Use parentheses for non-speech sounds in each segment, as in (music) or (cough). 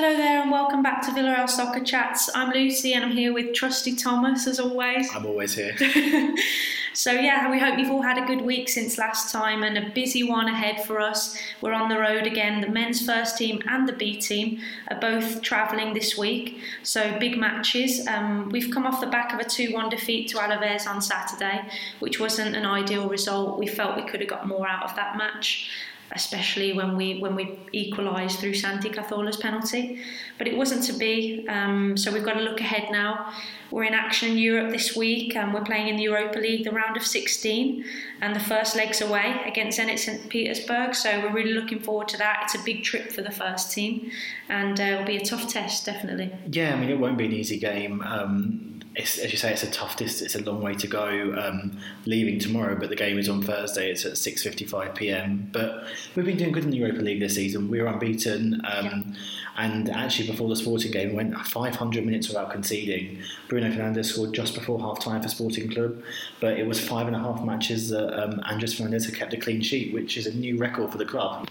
Hello there, and welcome back to Villarreal Soccer Chats. I'm Lucy, and I'm here with Trusty Thomas as always. I'm always here. (laughs) So, yeah, we hope you've all had a good week since last time and a busy one ahead for us. We're on the road again. The men's first team and the B team are both travelling this week, so big matches. Um, we've come off the back of a 2 1 defeat to Alaves on Saturday, which wasn't an ideal result. We felt we could have got more out of that match especially when we when we equalised through Santi Cazorla's penalty. But it wasn't to be. Um, so we've got to look ahead now. We're in action in Europe this week, and we're playing in the Europa League, the round of 16, and the first leg's away against Zenit St Petersburg. So we're really looking forward to that. It's a big trip for the first team, and uh, it'll be a tough test, definitely. Yeah, I mean it won't be an easy game. Um, it's, as you say, it's a tough distance. It's a long way to go. Um, leaving tomorrow, but the game is on Thursday. It's at 6:55 p.m. But we've been doing good in the Europa League this season. We're unbeaten. Um, Yeah. And actually, before the Sporting game, we went 500 minutes without conceding. Bruno Fernandes scored just before half time for Sporting Club, but it was five and a half matches that um, Andres Fernandez had kept a clean sheet, which is a new record for the club.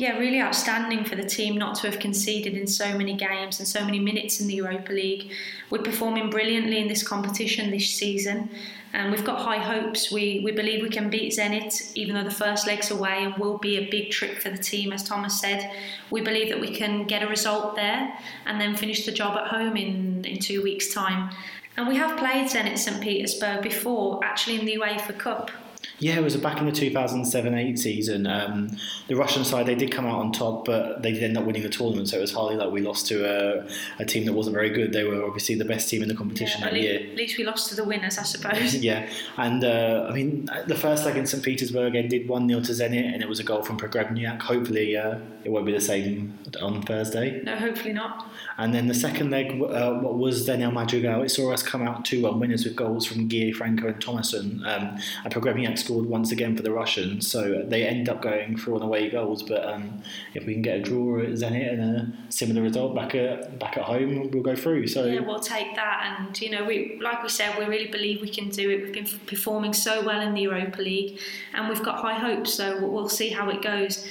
Yeah, really outstanding for the team not to have conceded in so many games and so many minutes in the Europa League. We're performing brilliantly in this competition this season, and we've got high hopes. We we believe we can beat Zenit, even though the first leg's away and will be a big trip for the team, as Thomas said. We believe that we can get a result there and then finish the job at home in in two weeks' time. And we have played Zenit St Petersburg before, actually in the UEFA Cup. Yeah, it was back in the 2007-8 season. Um, the Russian side they did come out on top, but they did end up winning the tournament. So it was hardly like we lost to a, a team that wasn't very good. They were obviously the best team in the competition Yeah, at, that least, year. at least we lost to the winners, I suppose. (laughs) Yeah, and uh, I mean the first leg in St Petersburg ended one 0 to Zenit, and it was a goal from Pogrebniak. Hopefully, uh, it won't be the same on Thursday. No, hopefully not. And then the second leg, uh, what was then El Madrigal, it saw us come out 2 1 winners with goals from Guille Franco, and Tomasson. Um, and Pogrebniak scored once again for the Russians, so they end up going for an away goals. But um, if we can get a draw at Zenit and a similar result back at back at home, we'll go through. So Yeah, we'll take that, and you know, we like we said, we really believe we can do it. We've been performing so well in the Europa League, and we've got high hopes. So we'll, we'll see how it goes.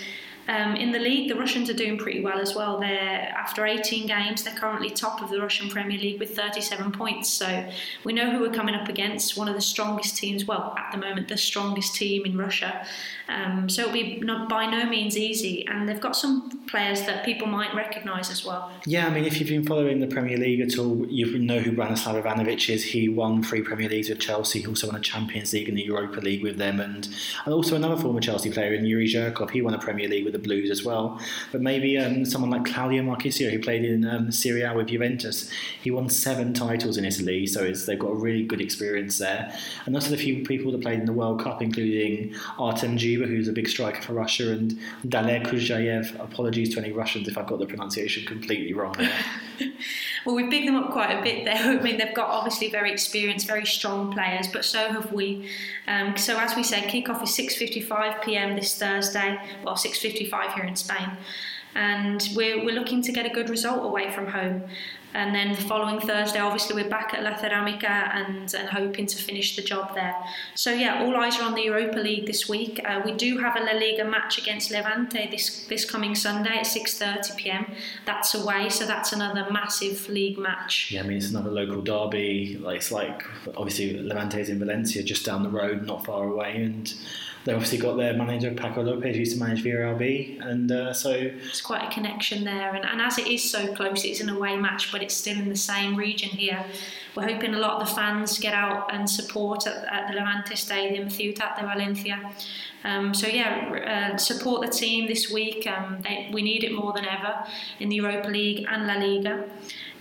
Um, in the league, the Russians are doing pretty well as well. They're after 18 games, they're currently top of the Russian Premier League with 37 points. So we know who we're coming up against. One of the strongest teams, well, at the moment, the strongest team in Russia. Um, so it'll be not by no means easy, and they've got some players that people might recognise as well. Yeah, I mean, if you've been following the Premier League at all, you know who Branislav Ivanovic is. He won three Premier Leagues with Chelsea. He also won a Champions League and the Europa League with them, and and also another former Chelsea player in Yuri Zhirkov. He won a Premier League with the Blues as well. But maybe um, someone like Claudio Marchisio, who played in um, Serie A with Juventus, he won seven titles in Italy, so they've got a really good experience there. And also the few people that played in the World Cup, including Artem Dzyuba, who's a big striker for Russia, and Daler Kuzyaev. Apologies to any Russians if I've got the pronunciation completely wrong there. (laughs) Well, we've bigged them up quite a bit there. (laughs) I mean, they've got obviously very experienced, very strong players, but so have we. Um, so, as we said, kick-off is 6:55 p.m. this Thursday. Well, 6:55 here in Spain, and we're we're looking to get a good result away from home. And then the following Thursday, obviously, we're back at La Ceramica and, and hoping to finish the job there. So, yeah, all eyes are on the Europa League this week. Uh, we do have a La Liga match against Levante this, this coming Sunday at 6.30 pm. That's away, so that's another massive league match. Yeah, I mean it's another local derby. It's like obviously Levante is in Valencia, just down the road, not far away, and they obviously got their manager Paco Lopez, used to manage VRLB, and uh, so it's quite a connection there, and, and as it is so close, it's an away match, but it's still in the same region here. We're hoping a lot of the fans get out and support at, at the Levante Stadium, Ciutat de Valencia. Um, so yeah, uh, support the team this week. Um, they, we need it more than ever in the Europa League and La Liga.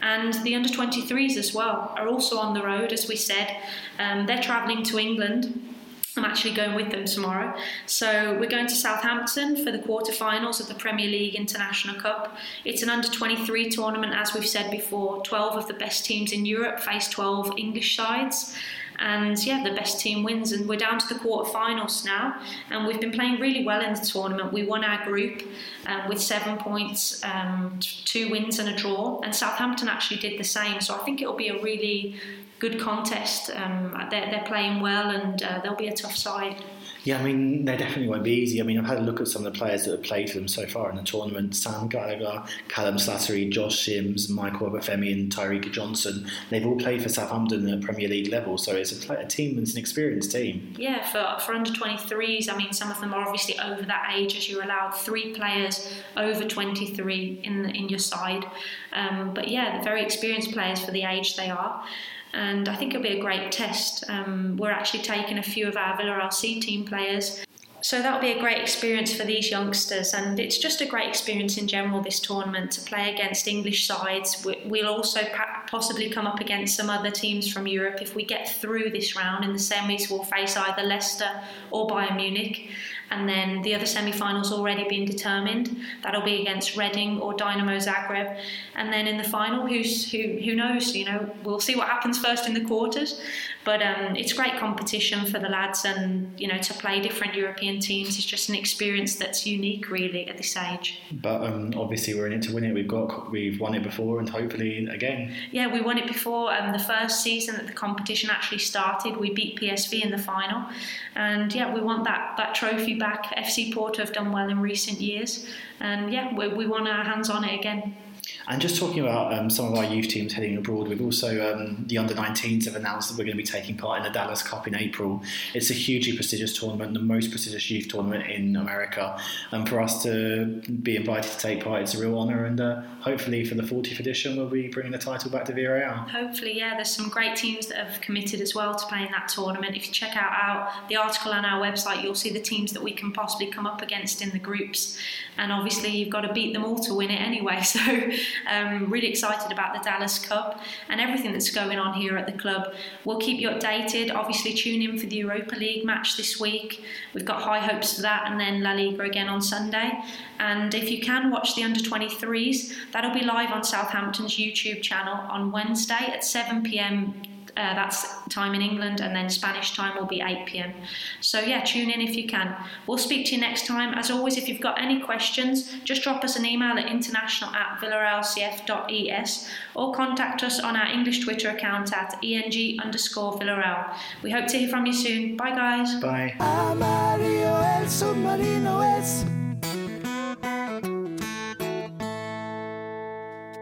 And the under 23s as well are also on the road, as we said. Um, they're travelling to England. I'm actually going with them tomorrow. So we're going to Southampton for the quarterfinals of the Premier League International Cup. It's an under 23 tournament, as we've said before. 12 of the best teams in Europe face 12 English sides. and yeah, the best team wins. And we're down to the quarterfinals now, and we've been playing really well in the tournament. We won our group um, with seven points, um, two wins and a draw, and Southampton actually did the same. So I think it'll be a really good contest. Um, they're, they're playing well, and uh, they'll be a tough side. Yeah, I mean, they definitely won't be easy. I mean, I've had a look at some of the players that have played for them so far in the tournament Sam Gallagher, Callum Slattery, Josh Sims, Michael Obafemi, and Tyreke Johnson. They've all played for Southampton at Premier League level, so it's a, a team that's an experienced team. Yeah, for, for under 23s, I mean, some of them are obviously over that age as you're allowed three players over 23 in, in your side. Um, but yeah, they're very experienced players for the age they are and I think it'll be a great test. Um, we're actually taking a few of our Villarreal team players. So that'll be a great experience for these youngsters, and it's just a great experience in general. This tournament to play against English sides, we'll also possibly come up against some other teams from Europe. If we get through this round in the semis, we'll face either Leicester or Bayern Munich, and then the other semi-finals already been determined. That'll be against Reading or Dynamo Zagreb, and then in the final, who's who? Who knows? You know, we'll see what happens first in the quarters. But um, it's great competition for the lads, and you know, to play different European teams is just an experience that's unique, really, at this age. But um, obviously, we're in it to win it. We've got we've won it before, and hopefully again. Yeah, we won it before. Um, the first season that the competition actually started, we beat PSV in the final, and yeah, we want that that trophy back. FC Porto have done well in recent years, and yeah, we, we want our hands on it again. And just talking about um, some of our youth teams heading abroad, we've also um, the under 19s have announced that we're going to be taking part in the Dallas Cup in April. It's a hugely prestigious tournament, the most prestigious youth tournament in America. And for us to be invited to take part, it's a real honour. And uh, hopefully, for the 40th edition, we'll be bringing the title back to Villarreal. Hopefully, yeah. There's some great teams that have committed as well to playing that tournament. If you check out our, the article on our website, you'll see the teams that we can possibly come up against in the groups. And obviously, you've got to beat them all to win it anyway. (laughs) So um, really excited about the Dallas Cup and everything that's going on here at the club. We'll keep you updated. Obviously, tune in for the Europa League match this week. We've got high hopes for that, and then La Liga again on Sunday. And if you can watch the under 23s, that'll be live on Southampton's YouTube channel on Wednesday at 7 pm uh, that's time in England, and then Spanish time will be 8 pm. So, yeah, tune in if you can. We'll speak to you next time. As always, if you've got any questions, just drop us an email at international at villarrealcf.es or contact us on our English Twitter account at eng underscore villarreal. We hope to hear from you soon. Bye, guys. Bye.